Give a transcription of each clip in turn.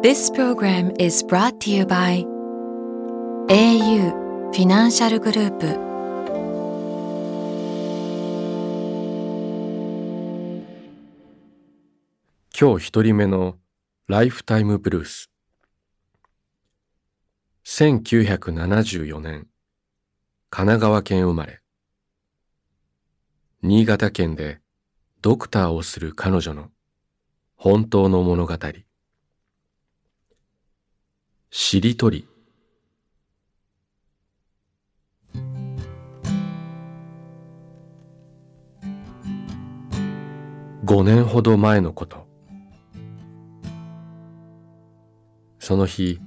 This program is brought to you by au フィナンシャルグループ今日一人目のライフタイムブルース1974年神奈川県生まれ新潟県でドクターをする彼女の本当の物語しりとり。5年ほど前のこと。その日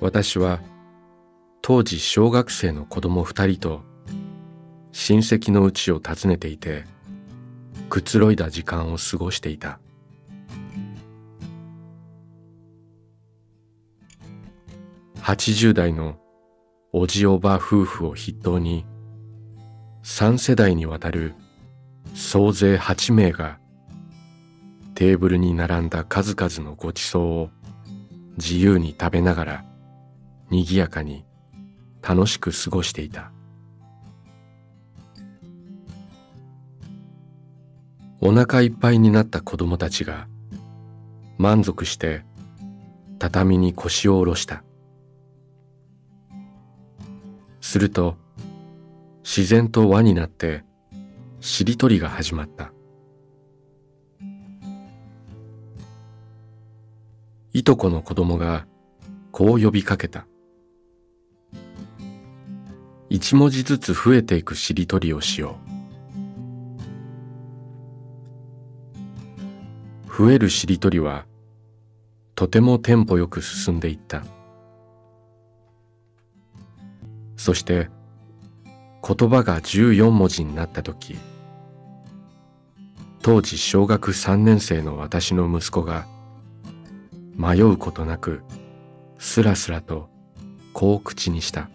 私は当時小学生の子供二人と親戚の家を訪ねていてくつろいだ時間を過ごしていた。80代のおじおば夫婦を筆頭に3世代にわたる総勢8名がテーブルに並んだ数々のごちそうを自由に食べながら賑やかに楽しく過ごしていた。お腹いっぱいになった子供たちが満足して畳に腰を下ろした。すると自然と輪になってしりとりが始まった。いとこの子供がこう呼びかけた。一文字ずつ増えていくしりとりをしよう。増えるしりとりはとてもテンポよく進んでいった。そして言葉が14文字になった時当時小学3年生の私の息子が迷うことなくすらすらとこう口にした。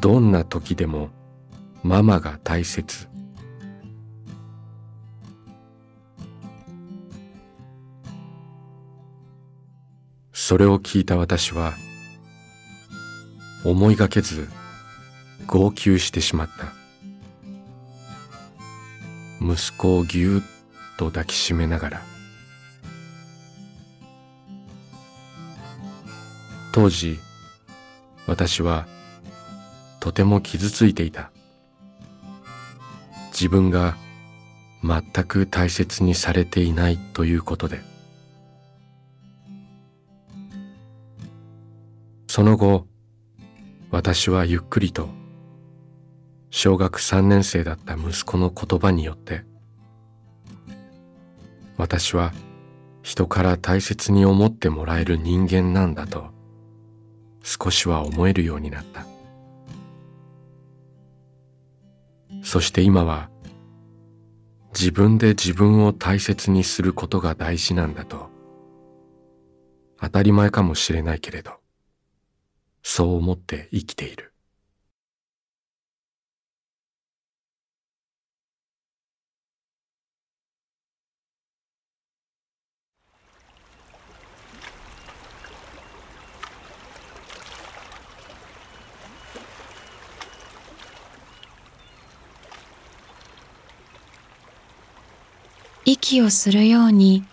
どんな時でもママが大切。それを聞いた私は思いがけず号泣してしまった。息子をぎゅっと抱きしめながら。当時私はとても傷ついていた。自分が全く大切にされていないということで。その後私はゆっくりと小学3年生だった息子の言葉によって私は人から大切に思ってもらえる人間なんだと少しは思えるようになった。そして今は自分で自分を大切にすることが大事なんだと当たり前かもしれないけれどそう思って生きている。息をするように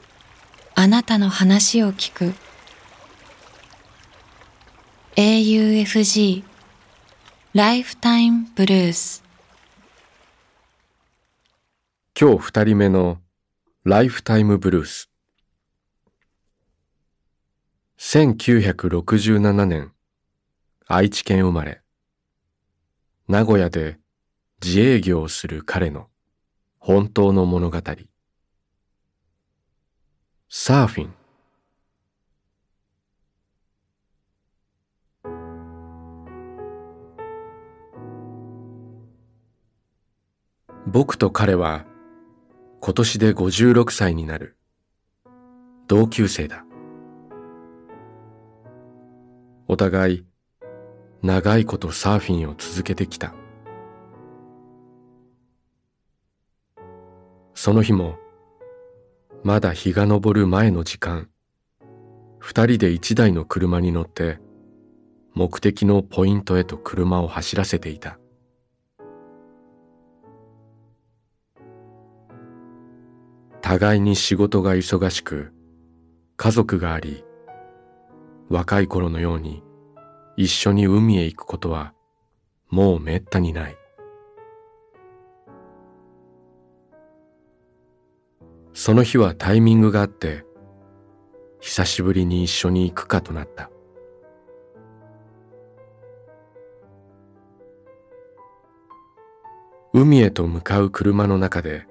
あなたの話を聞く。AUFG ライフタイムブルース今日二人目のライフタイムブルース1967年愛知県生まれ。名古屋で自営業をする彼の本当の物語。サーフィン僕と彼は今年で56歳になる。同級生だ。お互い長いことサーフィンを続けてきた。その日もまだ日が昇る前の時間二人で一台の車に乗って目的のポイントへと車を走らせていた。互いに仕事が忙しく家族があり若い頃のように一緒に海へ行くことはもうめったにない。その日はタイミングがあって久しぶりに一緒に行くかとなった。海へと向かう車の中で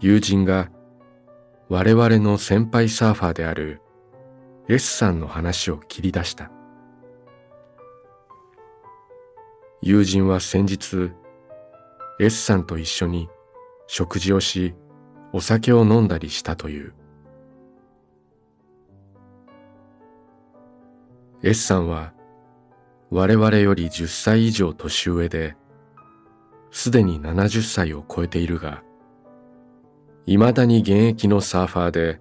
友人が我々の先輩サーファーである S さんの話を切り出した。友人は先日 S さんと一緒に食事をしお酒を飲んだりしたという。S さんは我々より10歳以上年上ですでに70歳を超えているが未だに現役のサーファーで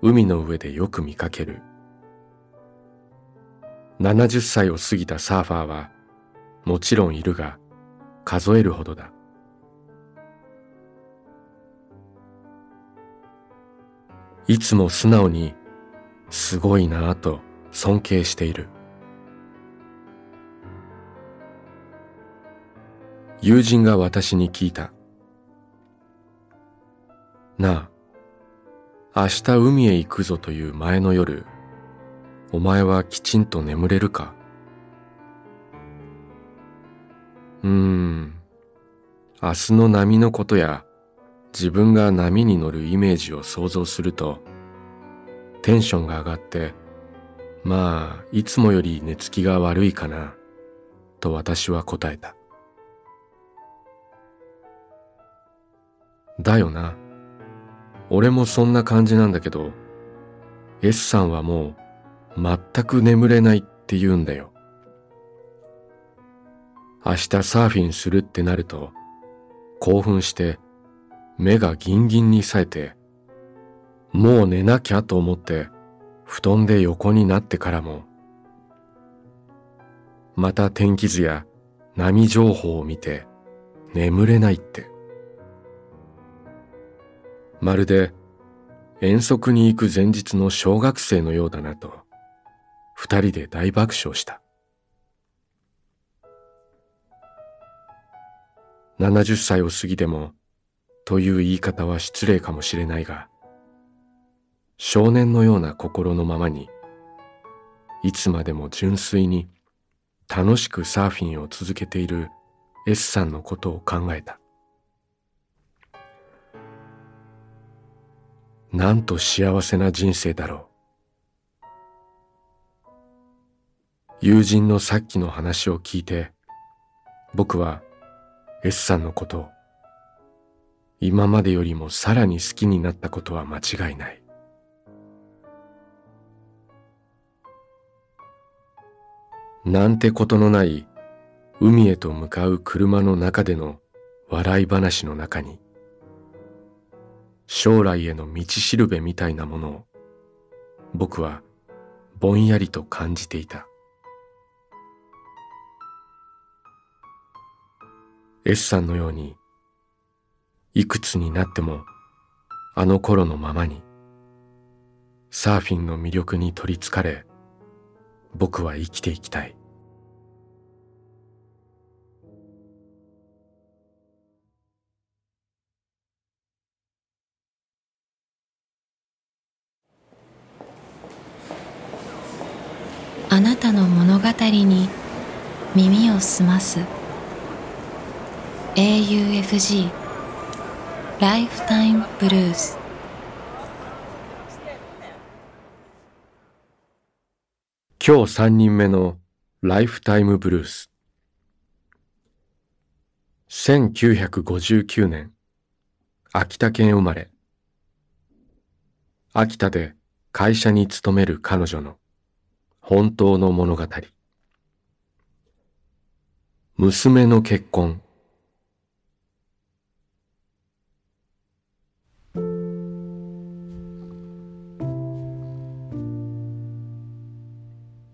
海の上でよく見かける。70歳を過ぎたサーファーはもちろんいるが数えるほどだ。いつも素直にすごいなぁと尊敬している。友人が私に聞いた。なあ明日海へ行くぞという前の夜お前はきちんと眠れるか？うーん。明日の波のことや自分が波に乗るイメージを想像するとテンションが上がってまあいつもより寝つきが悪いかなと私は答えた。だよな。俺もそんな感じなんだけど S さんはもう全く眠れないって言うんだよ。明日サーフィンするってなると興奮して目がギンギンに冴えてもう寝なきゃと思って布団で横になってからもまた天気図や波情報を見て眠れないって。まるで遠足に行く前日の小学生のようだなと二人で大爆笑した。70歳を過ぎてもという言い方は失礼かもしれないが少年のような心のままにいつまでも純粋に楽しくサーフィンを続けている S さんのことを考えた。なんと幸せな人生だろう。友人のさっきの話を聞いて僕は S さんのことを今までよりもさらに好きになったことは間違いない。なんてことのない海へと向かう車の中での笑い話の中に将来への道しるべみたいなものを僕はぼんやりと感じていた。S さんのようにいくつになってもあの頃のままにサーフィンの魅力に取りつかれ僕は生きていきたい。あなたの物語に耳を澄ます。AUFG ライフタイムブルース今日三人目のライフタイムブルース。1959年、秋田県生まれ。秋田で会社に勤める彼女の。本当の物語。娘の結婚。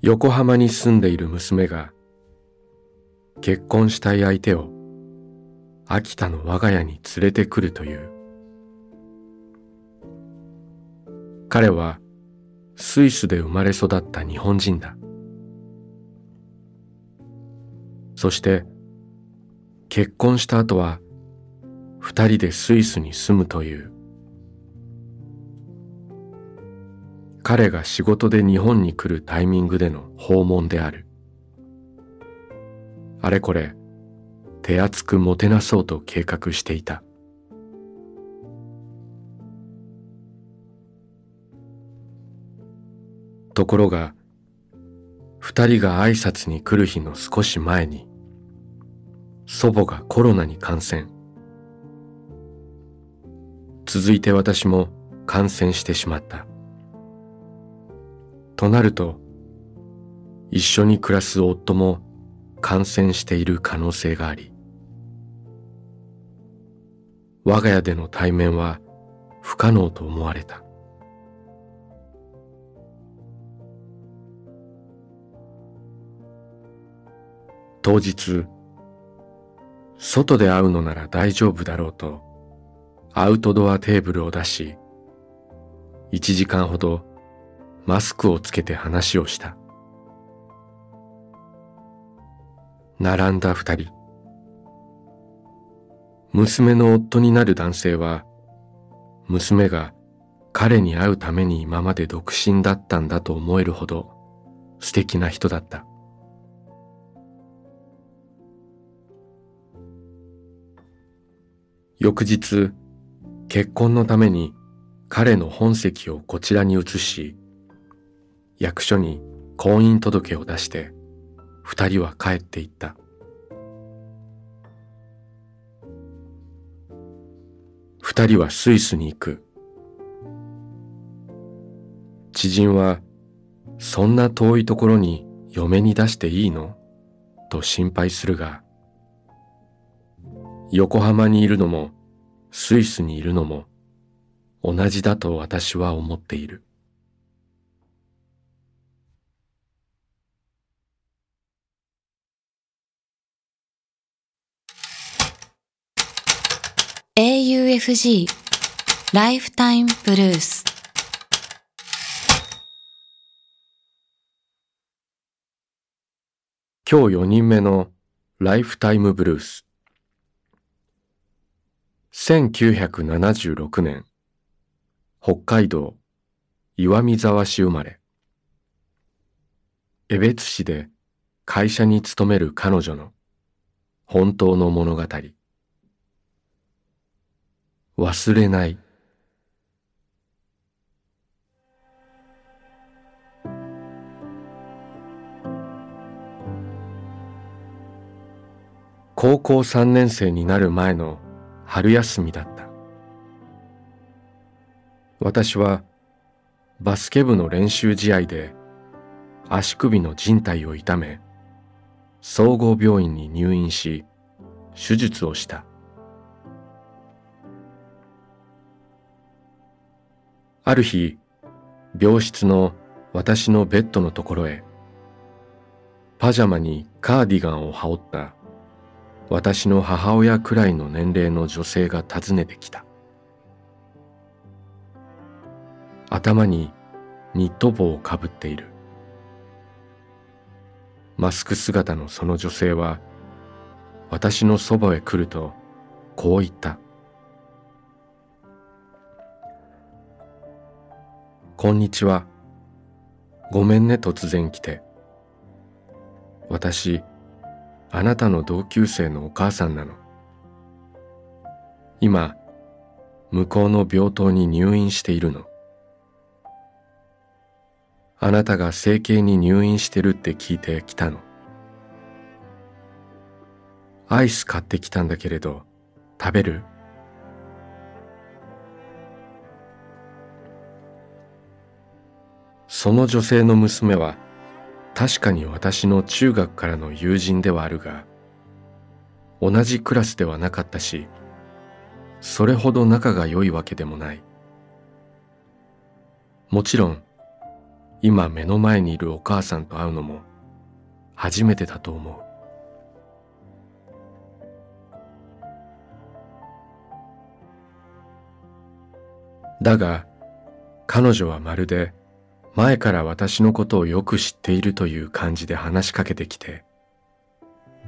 横浜に住んでいる娘が結婚したい相手を秋田の我が家に連れてくるという彼はスイスで生まれ育った日本人だそして結婚した後は二人でスイスに住むという彼が仕事で日本に来るタイミングでの訪問である。あれこれ手厚くもてなそうと計画していた。ところが、二人が挨拶に来る日の少し前に、祖母がコロナに感染。続いて私も感染してしまった。となると、一緒に暮らす夫も感染している可能性があり、我が家での対面は不可能と思われた。当日、外で会うのなら大丈夫だろうと、アウトドアテーブルを出し、一時間ほどマスクをつけて話をした。並んだ二人。娘の夫になる男性は、娘が彼に会うために今まで独身だったんだと思えるほど素敵な人だった。翌日、結婚のために彼の本籍をこちらに移し、役所に婚姻届を出して二人は帰っていった。二人はスイスに行く。知人はそんな遠いところに嫁に出していいの？と心配するが横浜にいるのもスイスにいるのも同じだと私は思っている。AUFG ライフタイムブルース今日4人目のライフタイムブルース1976年北海道岩見沢市生まれ。江別市で会社に勤める彼女の本当の物語。忘れない。高校3年生になる前の春休みだった。私はバスケ部の練習試合で足首の靭帯を痛め総合病院に入院し手術をした。ある日、病室の私のベッドのところへ、パジャマにカーディガンを羽織った。私の母親くらいの年齢の女性が訪ねてきた。頭にニット帽をかぶっている。マスク姿のその女性は私のそばへ来るとこう言った。こんにちは。ごめんね突然来て。私、あなたの同級生のお母さんなの。今、向こうの病棟に入院しているの。あなたが整形に入院してるって聞いて来たの。アイス買ってきたんだけれど食べる？その女性の娘は確かに私の中学からの友人ではあるが同じクラスではなかったしそれほど仲が良いわけでもない。もちろん今目の前にいるお母さんと会うのも初めてだと思う。だが彼女はまるで前から私のことをよく知っているという感じで話しかけてきて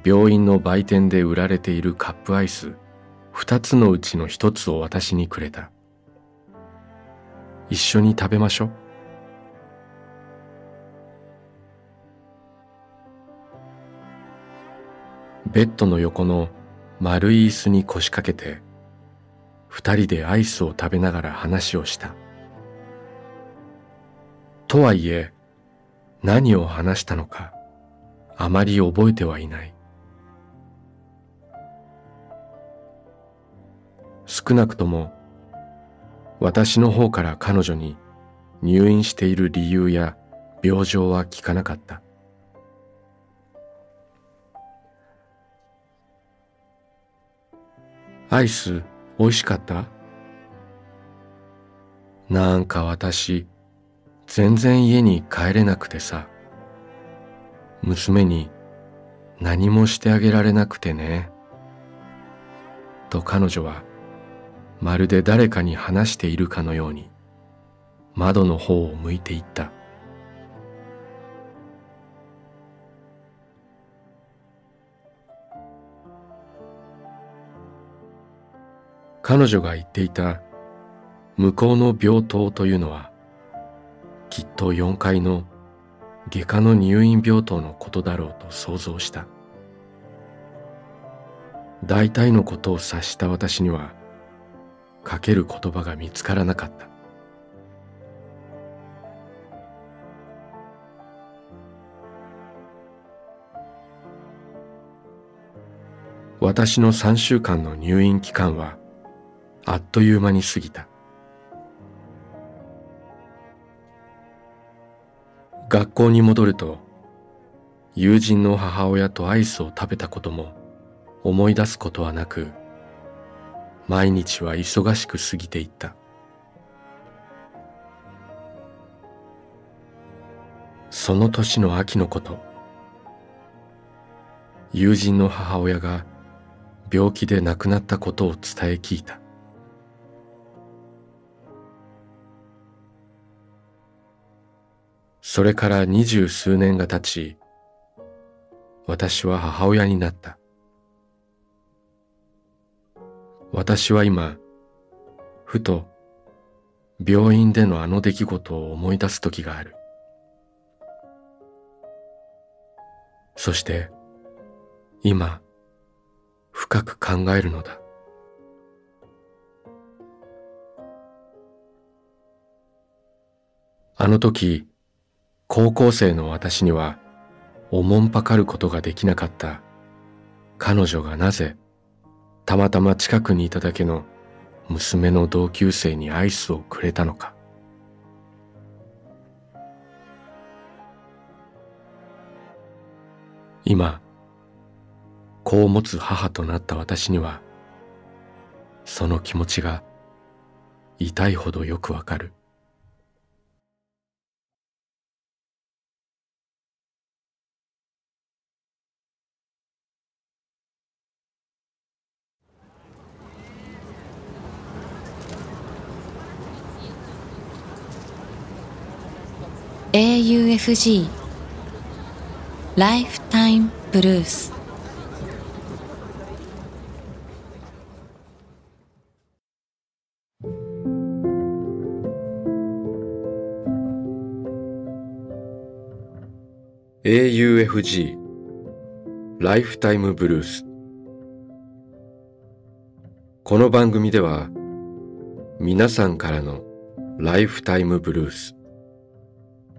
病院の売店で売られているカップアイス二つのうちの一つを私にくれた一緒に食べましょうベッドの横の丸い椅子に腰掛けて二人でアイスを食べながら話をした。とはいえ、何を話したのか、あまり覚えてはいない。少なくとも、私の方から彼女に入院している理由や病状は聞かなかった。アイス美味しかった？なんか私、全然家に帰れなくてさ、娘に何もしてあげられなくてね。と彼女はまるで誰かに話しているかのように窓の方を向いていった。彼女が言っていた向こうの病棟というのはきっと4階の外科の入院病棟のことだろうと想像した。大体のことを察した私にはかける言葉が見つからなかった。私の3週間の入院期間はあっという間に過ぎた。学校に戻ると友人の母親とアイスを食べたことも思い出すことはなく毎日は忙しく過ぎていった。その年の秋のこと友人の母親が病気で亡くなったことを伝え聞いた。それから二十数年が経ち、私は母親になった。私は今、ふと病院でのあの出来事を思い出す時がある。そして今深く考えるのだ。あの時高校生の私にはおもんぱかることができなかった。彼女がなぜたまたま近くにいただけの娘の同級生にアイスをくれたのか。今子を持つ母となった私にはその気持ちが痛いほどよくわかる。AUFG ライフタイムブルース「AUFG ライフタイムブルース」この番組では皆さんからのライフタイムブルース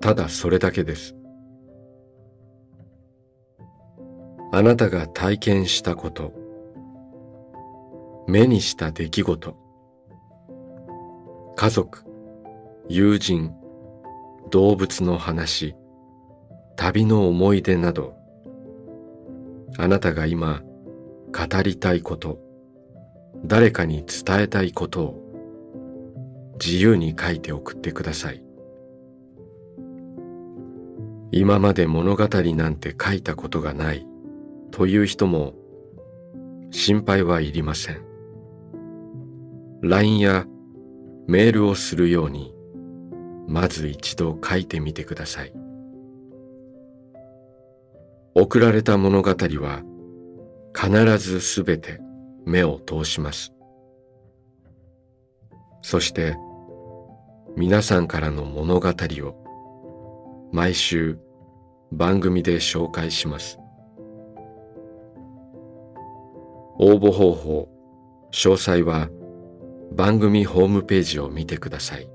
ただそれだけです。あなたが体験したこと、目にした出来事、家族、友人、動物の話、旅の思い出など、あなたが今語りたいこと、誰かに伝えたいことを自由に書いて送ってください。今まで物語なんて書いたことがないという人も心配はいりません。LINE やメールをするようにまず一度書いてみてください。送られた物語は必ずすべて目を通します。そして皆さんからの物語を毎週番組で紹介します。応募方法、詳細は番組ホームページを見てください。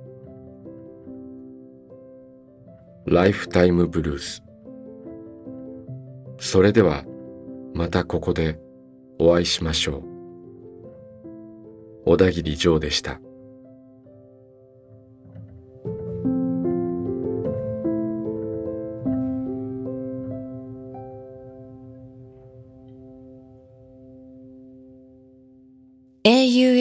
ライフタイムブルースそれではまたここでお会いしましょう。小田切ジョーでした。